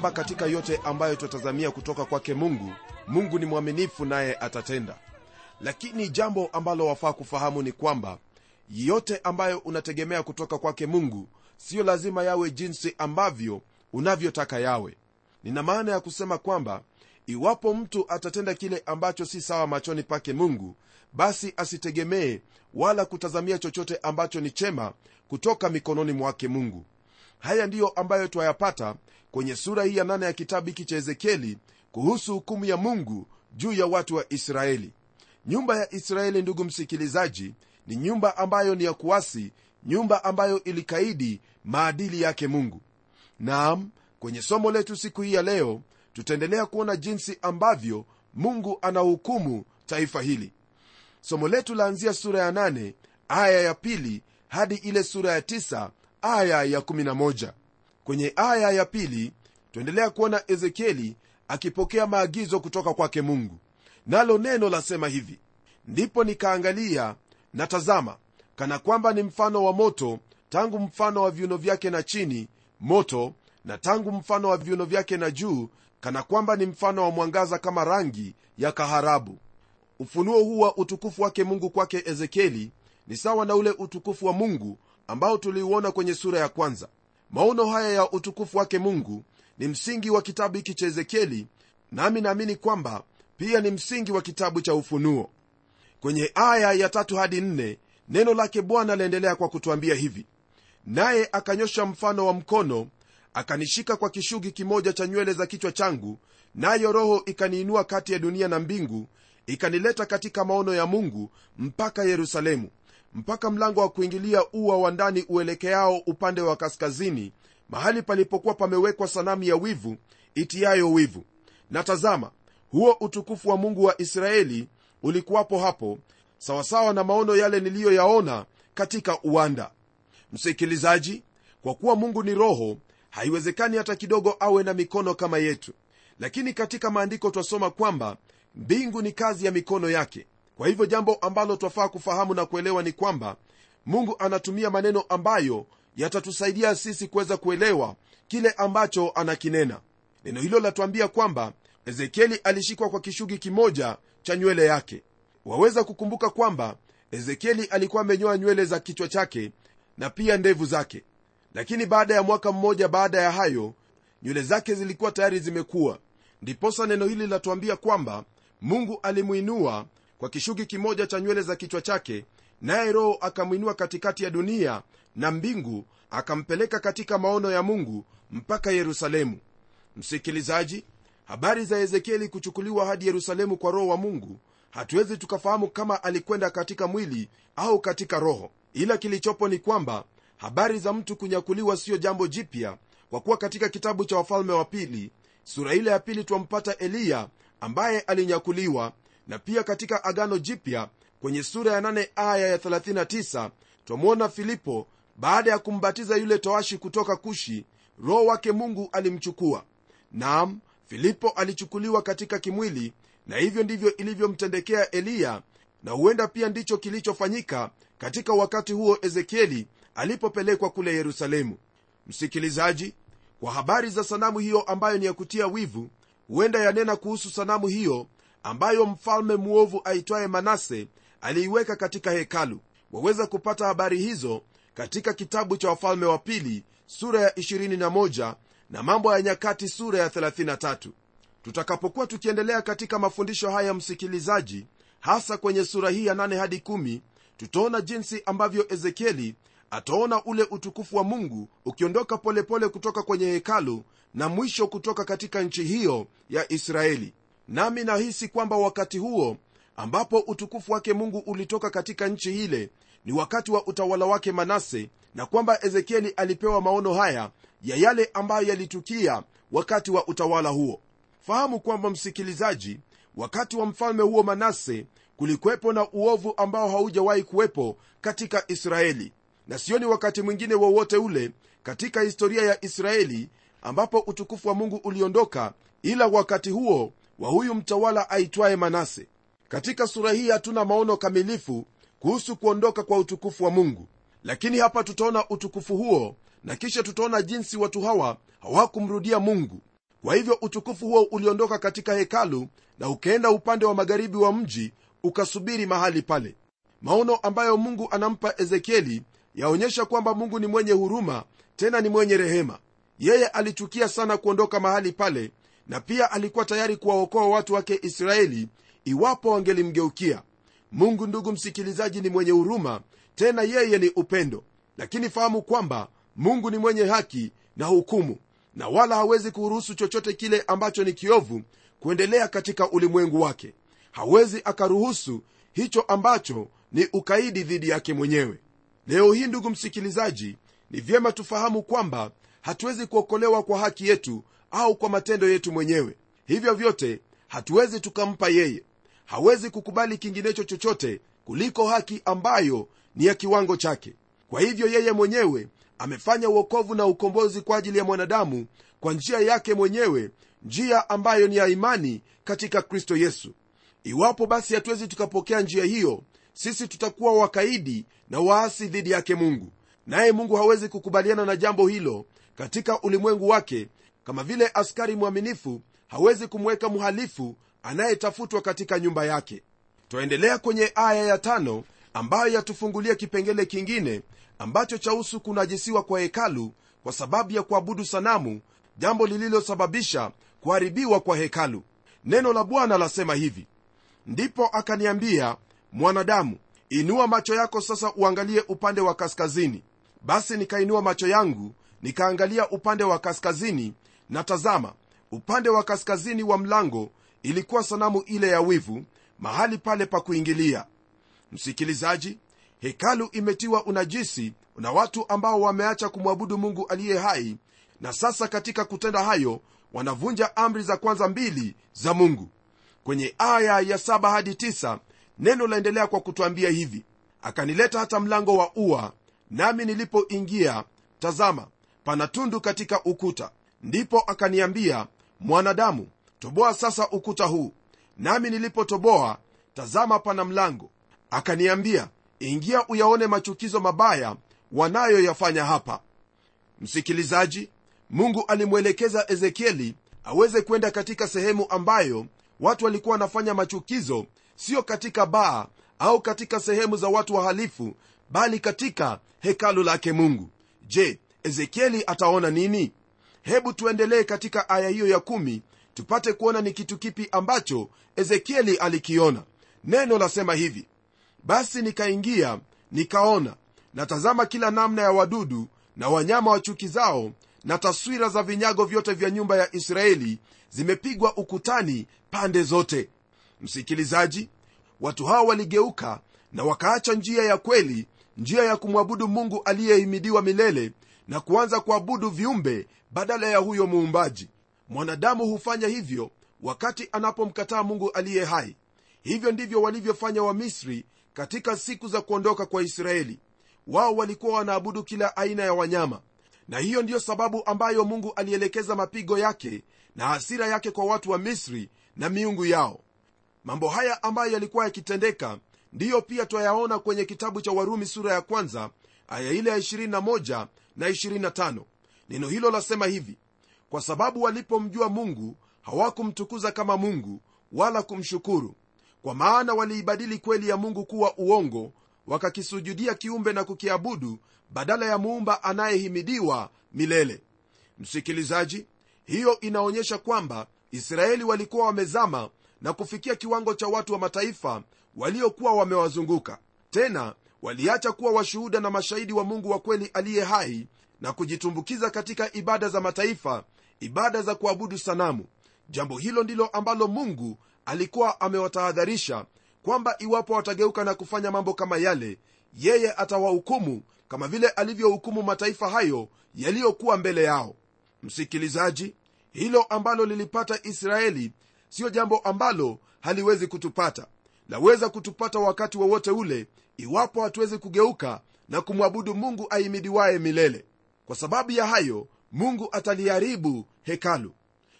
Kwamba katika yote ambayo twatazamia kutoka kwake mungu mungu ni mwaminifu naye atatenda. Lakini jambo ambalo wafaa kufahamu ni kwamba yote ambayo unategemea kutoka kwake mungu siyo lazima yawe jinsi ambavyo unavyotaka yawe. Nina maana ya kusema kwamba iwapo mtu atatenda kile ambacho si sawa machoni pake mungu basi asitegemee wala kutazamia chochote ambacho ni chema kutoka mikononi mwake mungu. Haya ndiyo ambayo twayapata kwenye sura hii ya nane ya kitabu hiki cha ezekieli kuhusu hukumu ya mungu juu ya watu wa israeli. Nyumba ya israeli ndugu msikilizaji ni nyumba ambayo ni ya kuasi nyumba ambayo ilikaidi maadili yake mungu. Naam kwenye somo letu siku hii ya leo tutaendelea kuona jinsi ambavyo mungu anahukumu taifa hili. Somo letu laanzia sura ya 8 aya ya pili hadi ile sura ya 9 aya ya 11 kwenye aya ya pili twaendelea kuona ezekieli akipokea maagizo kutoka kwake mungu. Nalo neno lasema hivi ndipo nikaangalia na tazama kana kwamba ni mfano wa moto tangu mfano wa viuno vyake na chini moto na tangu mfano wa viuno vyake na juu kana kwamba ni mfano wa mwangaza kama rangi ya kaharabu. Ufunuo huu wa utukufu wake mungu kwake ezekieli ni sawa na ule utukufu wa mungu ambao tuliuona kwenye sura ya kwanza maono haya ya utukufu wake mungu ni msingi wa kitabu hiki cha ezekieli nami naamini kwamba pia ni msingi wa kitabu cha ufunuo. Kwenye aya ya tatu hadi nne neno lake bwana laendelea kwa kutwambia hivi. Naye akanyosha mfano wa mkono akanishika kwa kishugi kimoja cha nywele za kichwa changu nayo roho ikaniinua kati ya dunia na mbingu ikanileta katika maono ya mungu mpaka yerusalemu mpaka mlango wa kuingilia ua wa ndani uelekeao upande wa kaskazini mahali palipokuwa pamewekwa sanamu ya wivu itiyayo wivu. Na tazama huo utukufu wa mungu wa israeli ulikuwapo hapo sawasawa na maono yale niliyoyaona katika uwanda. Msikilizaji kwa kuwa mungu ni roho haiwezekani hata kidogo awe na mikono kama yetu. Lakini katika maandiko twasoma kwamba mbingu ni kazi ya mikono yake kwa hivyo jambo ambalo twafaa kufahamu na kuelewa ni kwamba mungu anatumia maneno ambayo yatatusaidia sisi kuweza kuelewa kile ambacho anakinena. Neno hilo latuambia kwamba ezekieli alishikwa kwa kishugi kimoja cha nywele yake. Waweza kukumbuka kwamba ezekieli alikuwa amenyoa nywele za kichwa chake na pia ndevu zake. Lakini baada ya mwaka mmoja baada ya hayo nywele zake zilikuwa tayari zimekuwa. Ndiposa neno hili latuambia kwamba mungu alimwinua kwa kishugi kimoja cha nywele za kichwa chake naye roho akamwinua katikati ya dunia na mbingu akampeleka katika maono ya mungu mpaka yerusalemu. Msikilizaji habari za ezekieli kuchukuliwa hadi yerusalemu kwa roho wa mungu hatuwezi tukafahamu kama alikwenda katika mwili au katika roho. Ila kilichopo ni kwamba habari za mtu kunyakuliwa siyo jambo jipya kwa kuwa katika kitabu cha wafalme wa pili sura ile ya pili twampata eliya ambaye alinyakuliwa na pia katika agano jipya kwenye sura ya 8 aya ya 39 twamwona filipo baada ya kumbatiza yule toashi kutoka kushi roho wake mungu alimchukua. Nam filipo alichukuliwa katika kimwili na hivyo ndivyo ilivyomtendekea eliya na huenda pia ndicho kilichofanyika katika wakati huo ezekieli alipopelekwa kule yerusalemu. Msikilizaji kwa habari za sanamu hiyo ambayo ni ya kutia wivu huenda yanena kuhusu sanamu hiyo ambayo mfalme mwovu aitwaye manase aliiweka katika hekalu. Waweza kupata habari hizo katika kitabu cha wafalme wa pili sura ya 21 na mambo ya nyakati sura ya 33 tutakapokuwa tukiendelea katika mafundisho haya msikilizaji hasa kwenye sura hii ya 8 hadi 1 tutaona jinsi ambavyo ezekieli ataona ule utukufu wa mungu ukiondoka polepole pole kutoka kwenye hekalu na mwisho kutoka katika nchi hiyo ya israeli nami nahisi kwamba wakati huo ambapo utukufu wake mungu ulitoka katika nchi ile ni wakati wa utawala wake manase na kwamba ezekieli alipewa maono haya ya yale ambayo yalitukia wakati wa utawala huo. Fahamu kwamba msikilizaji wakati wa mfalme huo manase kulikuwepo na uovu ambao haujawahi kuwepo katika israeli. Na sioni wakati mwingine wowote ule katika historia ya israeli ambapo utukufu wa mungu uliondoka ila wakati huo wa huyu mtawala aitwaye manase. Katika sura hii hatuna maono kamilifu kuhusu kuondoka kwa utukufu wa mungu. Lakini hapa tutaona utukufu huo na kisha tutaona jinsi watu hawa hawakumrudia mungu. Kwa hivyo utukufu huo uliondoka katika hekalu na ukaenda upande wa magharibi wa mji ukasubiri mahali pale. Maono ambayo mungu anampa ezekieli yaonyesha kwamba mungu ni mwenye huruma tena ni mwenye rehema. Yeye alichukia sana kuondoka mahali pale na pia alikuwa tayari kuwaokoa watu wake israeli iwapo wangelimgeukia. Mungu ndugu msikilizaji ni mwenye huruma tena yeye ni upendo. Lakini fahamu kwamba mungu ni mwenye haki na hukumu na wala hawezi kuruhusu chochote kile ambacho ni kiovu kuendelea katika ulimwengu wake. Hawezi akaruhusu hicho ambacho ni ukaidi dhidi yake mwenyewe. Leo hii ndugu msikilizaji ni vyema tufahamu kwamba hatuwezi kuokolewa kwa haki yetu au kwa matendo yetu mwenyewe. Hivyo vyote hatuwezi tukampa yeye. Hawezi kukubali kinginecho chochote kuliko haki ambayo ni ya kiwango chake. Kwa hivyo yeye mwenyewe amefanya uokovu na ukombozi kwa ajili ya mwanadamu kwa njia yake mwenyewe njia ambayo ni ya imani katika kristo yesu. Iwapo basi hatuwezi tukapokea njia hiyo sisi tutakuwa wakaidi na waasi dhidi yake mungu. Naye mungu hawezi kukubaliana na jambo hilo katika ulimwengu wake kama vile askari mwaminifu hawezi kumweka mhalifu anayetafutwa katika nyumba yake. Twaendelea kwenye aya ya tano ambayo yatufungulia kipengele kingine ambacho chahusu kunajisiwa kwa hekalu kwa sababu ya kuabudu sanamu jambo lililosababisha kuharibiwa kwa hekalu. Neno la bwana lasema hivi ndipo akaniambia mwanadamu inua macho yako sasa uangalie upande wa kaskazini basi nikainua macho yangu nikaangalia upande wa kaskazini na tazama upande wa kaskazini wa mlango ilikuwa sanamu ile ya wivu mahali pale pa kuingilia. Msikilizaji hekalu imetiwa unajisi na watu ambao wameacha kumwabudu mungu aliye hai na sasa katika kutenda hayo wanavunja amri za kwanza mbili za mungu. Kwenye aya ya saba hadi tisa, neno laendelea kwa kutwambia hivi. Akanileta hata mlango wa ua nami nilipoingia tazama pana tundu katika ukuta ndipo akaniambia mwanadamu toboa sasa ukuta huu. Nami nilipotoboa tazama pana mlango. Akaniambia ingia uyaone machukizo mabaya wanayoyafanya hapa. Msikilizaji mungu alimwelekeza ezekieli aweze kwenda katika sehemu ambayo watu walikuwa wanafanya machukizo sio katika baa au katika sehemu za watu wahalifu bali katika hekalu lake mungu. Je ezekieli ataona nini hebu tuendelee katika aya hiyo ya kumi tupate kuona ni kitu kipi ambacho ezekieli alikiona. Neno lasema hivi basi nikaingia nikaona natazama kila namna ya wadudu na wanyama wa chuki zao na taswira za vinyago vyote vya nyumba ya israeli zimepigwa ukutani pande zote. Msikilizaji watu hao waligeuka na wakaacha njia ya kweli njia ya kumwabudu mungu aliyehimidiwa milele na kuanza kuabudu viumbe badala ya huyo muumbaji. Mwanadamu hufanya hivyo wakati anapomkataa mungu aliye hai. Hivyo ndivyo walivyofanya wamisri katika siku za kuondoka kwa israeli. Wao walikuwa wanaabudu kila aina ya wanyama na hiyo ndiyo sababu ambayo mungu alielekeza mapigo yake na hasira yake kwa watu wa misri na miungu yao. Mambo haya ambayo yalikuwa yakitendeka ndiyo pia twayaona kwenye kitabu cha warumi sura ya kwanza aya ile ya 21 na 25 neno hilo lasema hivi kwa sababu walipomjua mungu hawakumtukuza kama mungu wala kumshukuru. Kwa maana waliibadili kweli ya mungu kuwa uongo wakakisujudia kiumbe na kukiabudu badala ya muumba anayehimidiwa milele. Msikilizaji hiyo inaonyesha kwamba israeli walikuwa wamezama na kufikia kiwango cha watu wa mataifa waliokuwa wamewazunguka. Tena waliacha kuwa washuhuda na mashahidi wa mungu wa kweli aliye hai na kujitumbukiza katika ibada za mataifa ibada za kuabudu sanamu. Jambo hilo ndilo ambalo mungu alikuwa amewatahadharisha kwamba iwapo watageuka na kufanya mambo kama yale yeye atawahukumu kama vile alivyohukumu mataifa hayo yaliyokuwa mbele yao. Msikilizaji hilo ambalo lilipata israeli siyo jambo ambalo haliwezi kutupata laweza kutupata wakati wowote wa ule iwapo hatuwezi kugeuka na kumwabudu mungu aimidiwaye milele. Kwa sababu ya hayo mungu ataliharibu hekalu.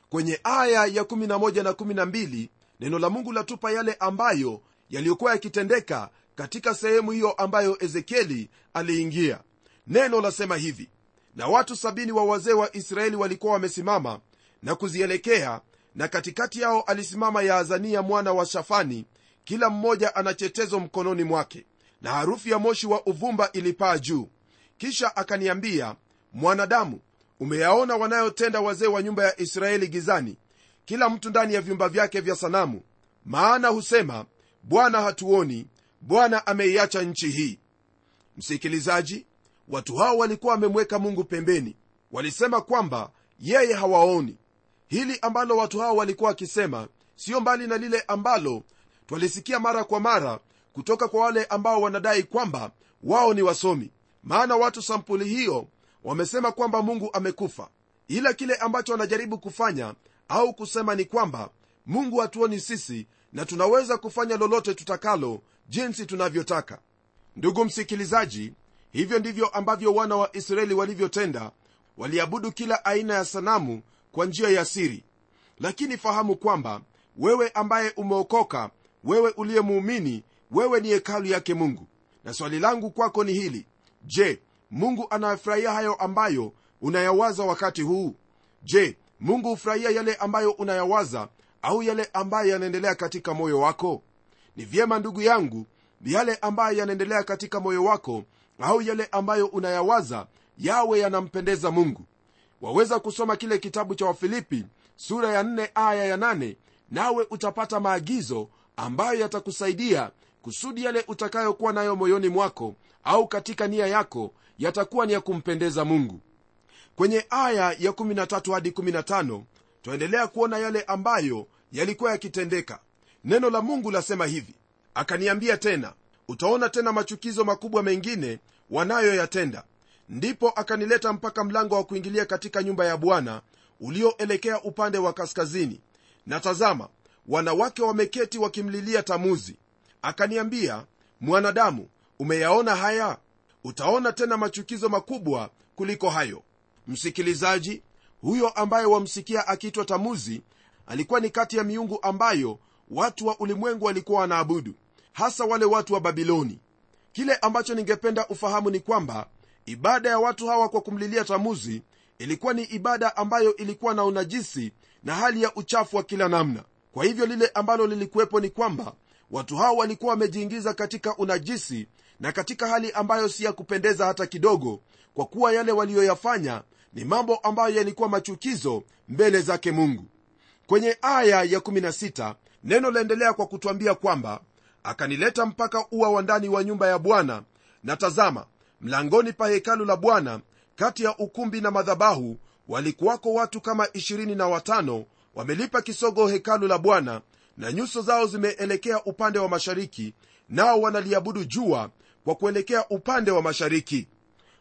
Kwenye aya ya 11 na 12 neno la mungu latupa yale ambayo yaliyokuwa yakitendeka katika sehemu hiyo ambayo ezekieli aliingia. Neno lasema hivi na watu sabini wa wazee wa israeli walikuwa wamesimama na kuzielekea na katikati yao alisimama yaazania mwana wa shafani kila mmoja ana chetezo mkononi mwake na harufu ya moshi wa uvumba ilipaa juu. Kisha akaniambia mwanadamu umeyaona wanayotenda wazee wa nyumba ya israeli gizani? Kila mtu ndani ya vyumba vyake vya sanamu. Maana husema bwana hatuoni bwana ameiacha nchi hii. Msikilizaji watu hao walikuwa wamemweka mungu pembeni. Walisema kwamba yeye hawaoni. Hili ambalo watu hao walikuwa wakisema siyo mbali na lile ambalo twalisikia mara kwa mara kutoka kwa wale ambao wanadai kwamba wao ni wasomi. Maana watu sampuli hiyo wamesema kwamba mungu amekufa. Ila kile ambacho wanajaribu kufanya au kusema ni kwamba mungu hatuoni sisi na tunaweza kufanya lolote tutakalo jinsi tunavyotaka. Ndugu msikilizaji hivyo ndivyo ambavyo wana wa israeli walivyotenda. Waliabudu kila aina ya sanamu kwa njia ya siri. Lakini fahamu kwamba wewe ambaye umeokoka wewe uliye muumini wewe ni hekalu yake mungu. Na swali langu kwako ni hili. Je mungu anayafurahia hayo ambayo unayawaza wakati huu? Je mungu hufurahia yale ambayo unayawaza au yale ambayo yanaendelea katika moyo wako? Ni vyema ndugu yangu yale ambayo yanaendelea katika moyo wako au yale ambayo unayawaza yawe yanampendeza mungu. Waweza kusoma kile kitabu cha wafilipi sura ya 4 aya ya 8 nawe utapata maagizo ambayo yatakusaidia kusudi yale utakayokuwa nayo moyoni mwako au katika nia yako yatakuwa ni ya kumpendeza mungu. Kwenye aya ya 13 hadi 15 twaendelea kuona yale ambayo yalikuwa yakitendeka. Neno la mungu lasema hivi akaniambia tena utaona tena machukizo makubwa mengine wanayoyatenda. Ndipo akanileta mpaka mlango wa kuingilia katika nyumba ya bwana ulioelekea upande wa kaskazini. Na tazama wanawake wameketi wakimlilia tamuzi. Akaniambia mwanadamu umeyaona haya? Utaona tena machukizo makubwa kuliko hayo. Msikilizaji huyo ambaye wamsikia akiitwa tamuzi alikuwa ni kati ya miungu ambayo watu wa ulimwengu walikuwa wanaabudu hasa wale watu wa babiloni. Kile ambacho ningependa ufahamu ni kwamba ibada ya watu hawa kwa kumlilia tamuzi ilikuwa ni ibada ambayo ilikuwa na unajisi na hali ya uchafu wa kila namna kwa hivyo lile ambalo lilikuwepo ni kwamba watu hao walikuwa wamejiingiza katika unajisi na katika hali ambayo si ya kupendeza hata kidogo kwa kuwa yale waliyoyafanya ni mambo ambayo yalikuwa machukizo mbele zake mungu. Kwenye aya ya 16 neno laendelea kwa kutwambia kwamba akanileta mpaka ua wa ndani wa nyumba ya bwana. Na tazama mlangoni pa hekalu la bwana kati ya ukumbi na madhabahu walikuwako watu kama 25 wamelipa kisogo hekalu la bwana na nyuso zao zimeelekea upande wa mashariki nao wanaliabudu jua kwa kuelekea upande wa mashariki.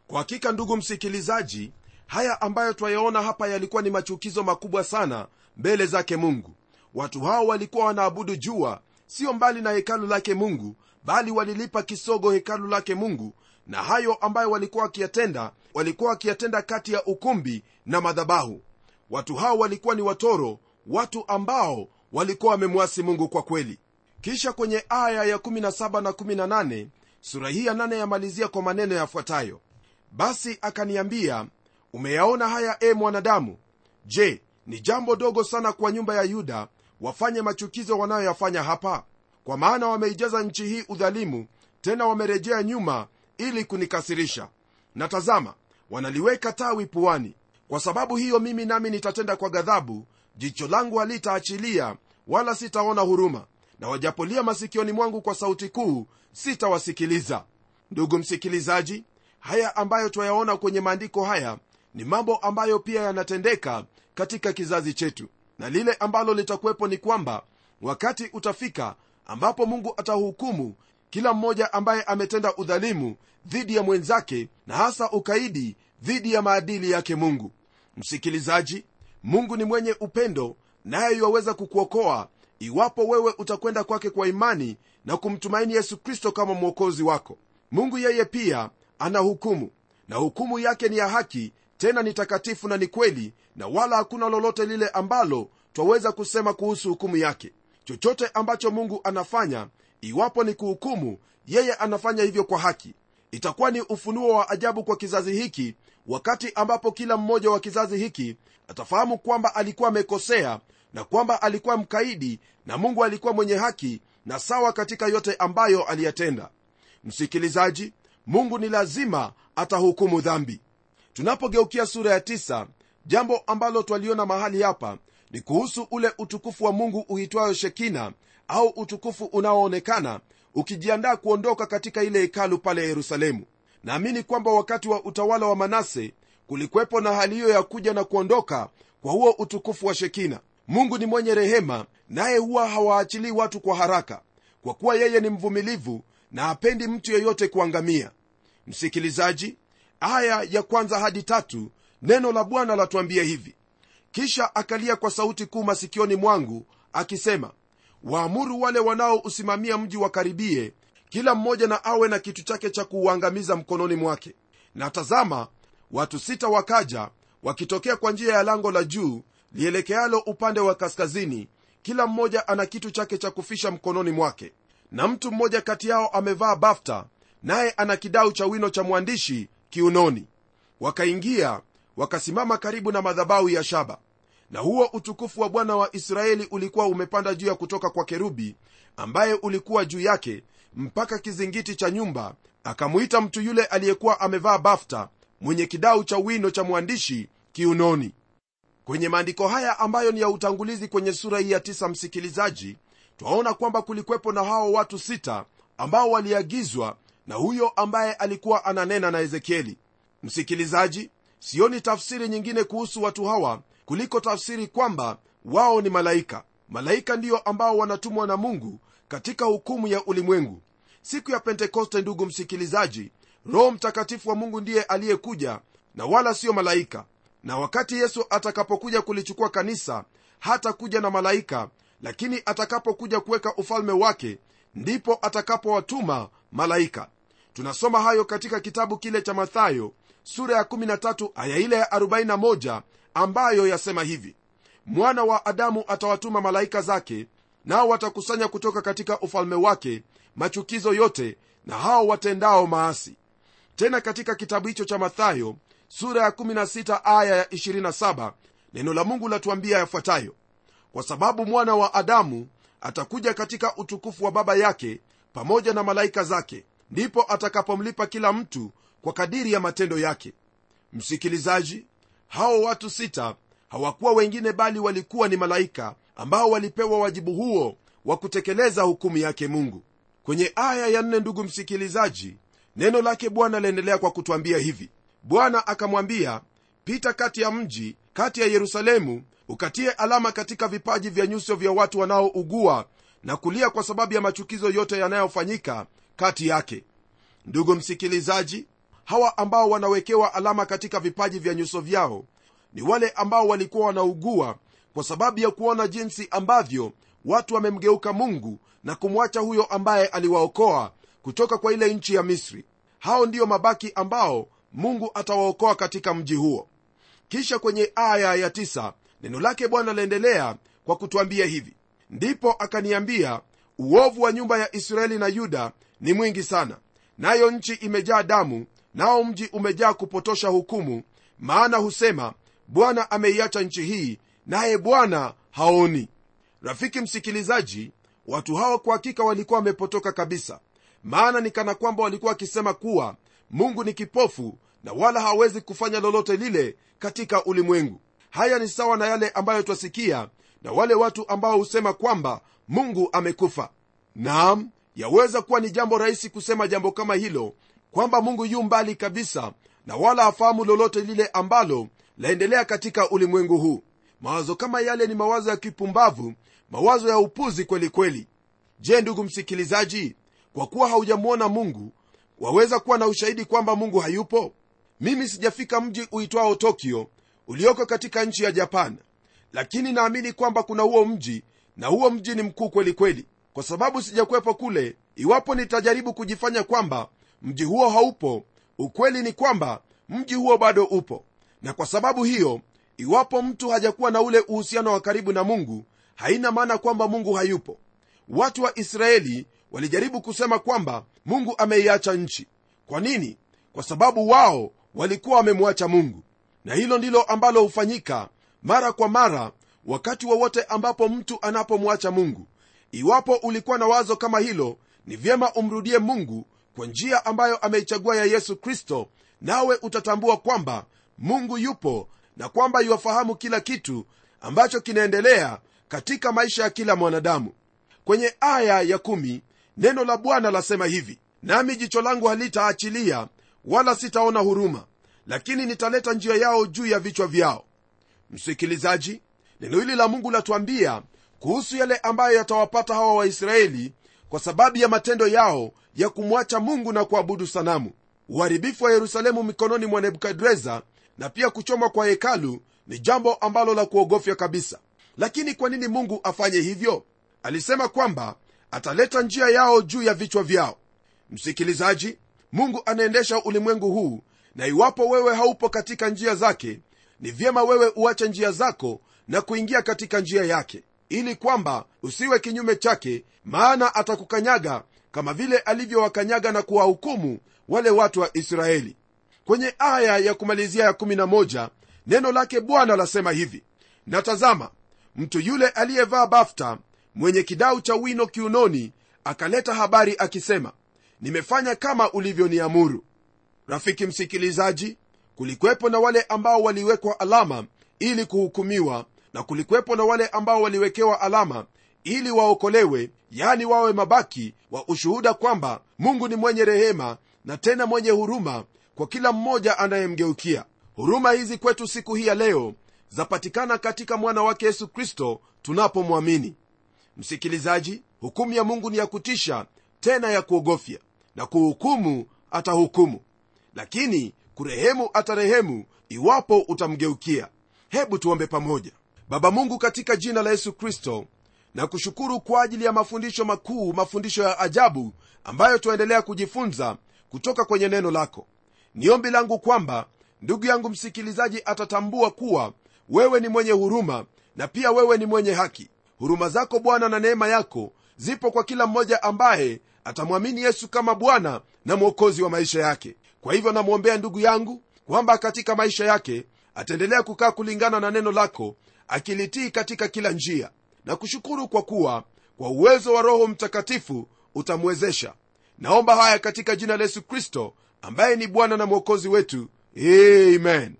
Kwa hakika ndugu msikilizaji haya ambayo twayaona hapa yalikuwa ni machukizo makubwa sana mbele zake mungu. Watu hao walikuwa wanaabudu jua sio mbali na hekalu lake mungu bali walilipa kisogo hekalu lake mungu na hayo ambayo walikuwa wakiyatenda walikuwa wakiyatenda kati ya ukumbi na madhabahu watu hao walikuwa ni watoro watu ambao walikuwa wamemwasi mungu kwa kweli. Kisha kwenye aya ya 17 na 18 sura hii ya 8 yamalizia kwa maneno yafuatayo. Basi akaniambia umeyaona haya e mwanadamu? Je ni jambo dogo sana kwa nyumba ya yuda wafanye machukizo wanayoyafanya hapa? Kwa maana wameijaza nchi hii udhalimu tena wamerejea nyuma ili kunikasirisha. Na tazama wanaliweka tawi puani kwa sababu hiyo mimi nami nitatenda kwa ghadhabu jicho langu halitaachilia wala sitaona huruma. Na wajapolia masikioni mwangu kwa sauti kuu sitawasikiliza. Ndugu msikilizaji haya ambayo twayaona kwenye maandiko haya ni mambo ambayo pia yanatendeka katika kizazi chetu. Na lile ambalo litakuwepo ni kwamba wakati utafika ambapo mungu atahukumu kila mmoja ambaye ametenda udhalimu dhidi ya mwenzake na hasa ukaidi dhidi ya maadili yake mungu msikilizaji mungu ni mwenye upendo naye yuwaweza kukuokoa iwapo wewe utakwenda kwake kwa imani na kumtumaini yesu kristo kama mwokozi wako. Mungu yeye pia ana hukumu na hukumu yake ni ya haki tena ni takatifu na ni kweli na wala hakuna lolote lile ambalo twaweza kusema kuhusu hukumu yake. Chochote ambacho mungu anafanya iwapo ni kuhukumu yeye anafanya hivyo kwa haki itakuwa ni ufunuo wa ajabu kwa kizazi hiki wakati ambapo kila mmoja wa kizazi hiki atafahamu kwamba alikuwa amekosea na kwamba alikuwa mkaidi na mungu alikuwa mwenye haki na sawa katika yote ambayo aliyatenda. Msikilizaji mungu ni lazima atahukumu dhambi. Tunapogeukia sura ya tisa, jambo ambalo twaliona mahali hapa ni kuhusu ule utukufu wa mungu uitwayo shekina au utukufu unaoonekana ukijiandaa kuondoka katika ile hekalu pale yerusalemu. Naamini kwamba wakati wa utawala wa manase kulikwepo na hali hiyo ya kuja na kuondoka kwa huo utukufu wa shekina. Mungu ni mwenye rehema naye huwa hawaachilii watu kwa haraka kwa kuwa yeye ni mvumilivu na hapendi mtu yeyote kuangamia. Msikilizaji aya ya kwanza hadi tatu neno la bwana latuambia hivi. Kisha akalia kwa sauti kuu masikioni mwangu akisema waamuru wale wanaousimamia mji wakaribie kila mmoja na awe na kitu chake cha kuuangamiza mkononi mwake. Na tazama watu sita wakaja wakitokea kwa njia ya lango la juu lielekealo upande wa kaskazini kila mmoja ana kitu chake cha kufisha mkononi mwake. Na mtu mmoja kati yao amevaa bafta naye ana kidau cha wino cha mwandishi kiunoni. Wakaingia wakasimama karibu na madhabahu ya shaba na huo utukufu wa bwana wa israeli ulikuwa umepanda juu ya kutoka kwa kerubi ambaye ulikuwa juu yake mpaka kizingiti cha nyumba. Akamuita mtu yule aliyekuwa amevaa bafta mwenye kidau cha wino cha mwandishi kiunoni. Kwenye maandiko haya ambayo ni ya utangulizi kwenye sura hii ya tisa msikilizaji twaona kwamba kulikwepo na hao watu sita ambao waliagizwa na huyo ambaye alikuwa ananena na ezekieli. Msikilizaji sioni tafsiri nyingine kuhusu watu hawa kuliko tafsiri kwamba wao ni malaika. Malaika ndiyo ambao wanatumwa na mungu katika hukumu ya ulimwengu. Siku ya pentekoste ndugu msikilizaji roho mtakatifu wa mungu ndiye aliyekuja na wala siyo malaika. Na wakati yesu atakapokuja kulichukua kanisa hata kuja na malaika lakini atakapokuja kuweka ufalme wake ndipo atakapowatuma malaika. Tunasoma hayo katika kitabu kile cha mathayo sura ya 13 aya ile ya 41 ambayo yasema hivi mwana wa adamu atawatuma malaika zake nao watakusanya kutoka katika ufalme wake machukizo yote na hao watendao maasi. Tena katika kitabu hicho cha mathayo sura ya 16 aya ya 27 neno la mungu latuambia yafuatayo kwa sababu mwana wa adamu atakuja katika utukufu wa baba yake pamoja na malaika zake ndipo atakapomlipa kila mtu kwa kadiri ya matendo yake. Msikilizaji hao watu sita hawakuwa wengine bali walikuwa ni malaika ambao walipewa wajibu huo wa kutekeleza hukumu yake mungu. Kwenye aya ya nne ndugu msikilizaji neno lake bwana laendelea kwa kutwambia hivi. Bwana akamwambia pita kati ya mji kati ya yerusalemu ukatie alama katika vipaji vya nyuso vya watu wanaougua na kulia kwa sababu ya machukizo yote yanayofanyika kati yake. Ndugu msikilizaji hawa ambao wanawekewa alama katika vipaji vya nyuso vyao ni wale ambao walikuwa wanaugua kwa sababu ya kuona jinsi ambavyo watu wamemgeuka mungu na kumwacha huyo ambaye aliwaokoa kutoka kwa ile nchi ya misri. Hao ndiyo mabaki ambao mungu atawaokoa katika mji huo. Kisha kwenye aya ya tisa, neno lake bwana laendelea kwa kutwambia hivi. Ndipo akaniambia uovu wa nyumba ya israeli na yuda ni mwingi sana nayo nchi imejaa damu nao mji umejaa kupotosha hukumu maana husema bwana ameiacha nchi hii naye bwana haoni. Rafiki msikilizaji watu hawa kwa hakika walikuwa wamepotoka kabisa maana ni kana kwamba walikuwa wakisema kuwa mungu ni kipofu na wala hawezi kufanya lolote lile katika ulimwengu. Haya ni sawa na yale ambayo twasikia na wale watu ambao husema kwamba mungu amekufa. Naam yaweza kuwa ni jambo rahisi kusema jambo kama hilo kwamba mungu yu mbali kabisa na wala hafahamu lolote lile ambalo laendelea katika ulimwengu huu. Mawazo kama yale ni mawazo ya kipumbavu mawazo ya upuzi kweli kweli. Je ndugu msikilizaji kwa kuwa haujamwona mungu waweza kuwa na ushahidi kwamba mungu hayupo? Mimi sijafika mji uitwao tokyo ulioko katika nchi ya japan lakini naamini kwamba kuna huo mji na huo mji ni mkuu kweli kweli. Kwa sababu sijakuwepo kule iwapo nitajaribu kujifanya kwamba mji huo haupo. Ukweli ni kwamba mji huo bado upo. Na kwa sababu hiyo iwapo mtu hajakuwa na ule uhusiano wa karibu na mungu haina maana kwamba mungu hayupo. Watu wa israeli walijaribu kusema kwamba mungu ameiacha nchi. Kwa nini? Kwa sababu wao walikuwa wamemwacha mungu. Na hilo ndilo ambalo hufanyika mara kwa mara wakati wowote wa ambapo mtu anapomwacha mungu. Iwapo ulikuwa na wazo kama hilo ni vyema umrudie mungu kwa njia ambayo ameichagua ya yesu kristo nawe utatambua kwamba mungu yupo na kwamba yuwafahamu kila kitu ambacho kinaendelea katika maisha ya kila mwanadamu. Kwenye aya ya kumi, neno la bwana lasema hivi nami jicho langu halitaachilia wala sitaona huruma lakini nitaleta njia yao juu ya vichwa vyao. Msikilizaji neno hili la mungu latuambia kuhusu yale ambayo yatawapata hawa waisraeli kwa sababu ya matendo yao ya kumwacha mungu na kuabudu sanamu uharibifu wa yerusalemu mikononi mwa nebukadreza na pia kuchomwa kwa hekalu ni jambo ambalo la kuogofya kabisa. Lakini kwa nini mungu afanye hivyo? Alisema kwamba ataleta njia yao juu ya vichwa vyao. Msikilizaji mungu anaendesha ulimwengu huu na iwapo wewe haupo katika njia zake ni vyema wewe uache njia zako na kuingia katika njia yake ili kwamba usiwe kinyume chake maana atakukanyaga kama vile alivyowakanyaga na kuwahukumu wale watu wa israeli. Kwenye aya ya kumalizia ya 11 neno lake bwana lasema hivi natazama mtu yule aliyevaa bafta mwenye kidau cha wino kiunoni akaleta habari akisema nimefanya kama ulivyoniamuru. Rafiki msikilizaji kulikwepo na wale ambao waliwekwa alama ili kuhukumiwa na kulikwepo na wale ambao waliwekewa alama ili waokolewe yani wawe mabaki wa ushuhuda kwamba mungu ni mwenye rehema na tena mwenye huruma kwa kila mmoja anayemgeukia. Huruma hizi kwetu siku hii ya leo zapatikana katika mwana wake yesu kristo tunapomwamini. Msikilizaji hukumu ya mungu ni ya kutisha tena ya kuogofya na kuhukumu atahukumu. Lakini kurehemu atarehemu iwapo utamgeukia. Hebu tuombe pamoja. Baba mungu katika jina la yesu kristo na kushukuru kwa ajili ya mafundisho makuu mafundisho ya ajabu ambayo twaendelea kujifunza kutoka kwenye neno lako. Ni ombi langu kwamba ndugu yangu msikilizaji atatambua kuwa wewe ni mwenye huruma na pia wewe ni mwenye haki. Huruma zako bwana na neema yako zipo kwa kila mmoja ambaye atamwamini yesu kama bwana na mwokozi wa maisha yake. Kwa hivyo namwombea ndugu yangu kwamba katika maisha yake ataendelea kukaa kulingana na neno lako akilitii katika kila njia na kushukuru kwa kuwa kwa uwezo wa roho mtakatifu utamwezesha. Naomba haya katika jina la yesu kristo ambaye ni bwana na mwokozi wetu. Amen.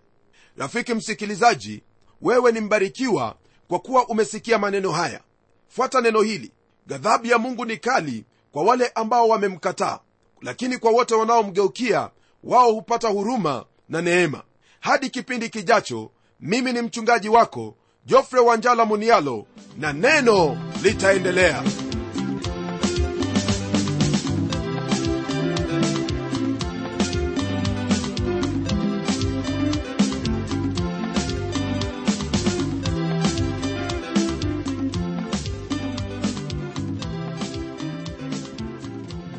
Rafiki msikilizaji wewe ni mbarikiwa kwa kuwa umesikia maneno haya. Fuata neno hili. Ghadhabu ya mungu ni kali kwa wale ambao wamemkataa lakini kwa wote wanaomgeukia wao hupata huruma na neema. Hadi kipindi kijacho mimi ni mchungaji wako jofre wanjala munialo na neno litaendelea.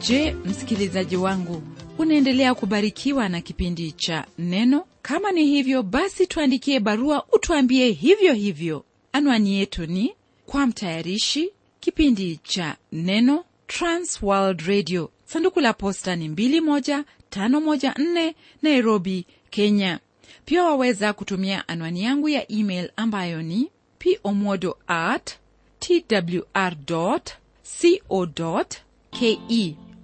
Je msikilizaji wangu unaendelea kubarikiwa na kipindi cha neno. Kama ni hivyo basi tuandikie barua utuambie hivyo hivyo. Anwani yetu ni kwa mtayarishi kipindi cha neno transworld radio. Sanduku la posta ni 21514 nairobi kenya. Pia waweza kutumia anwani yangu ya email ambayo ni pomodo at twr co ke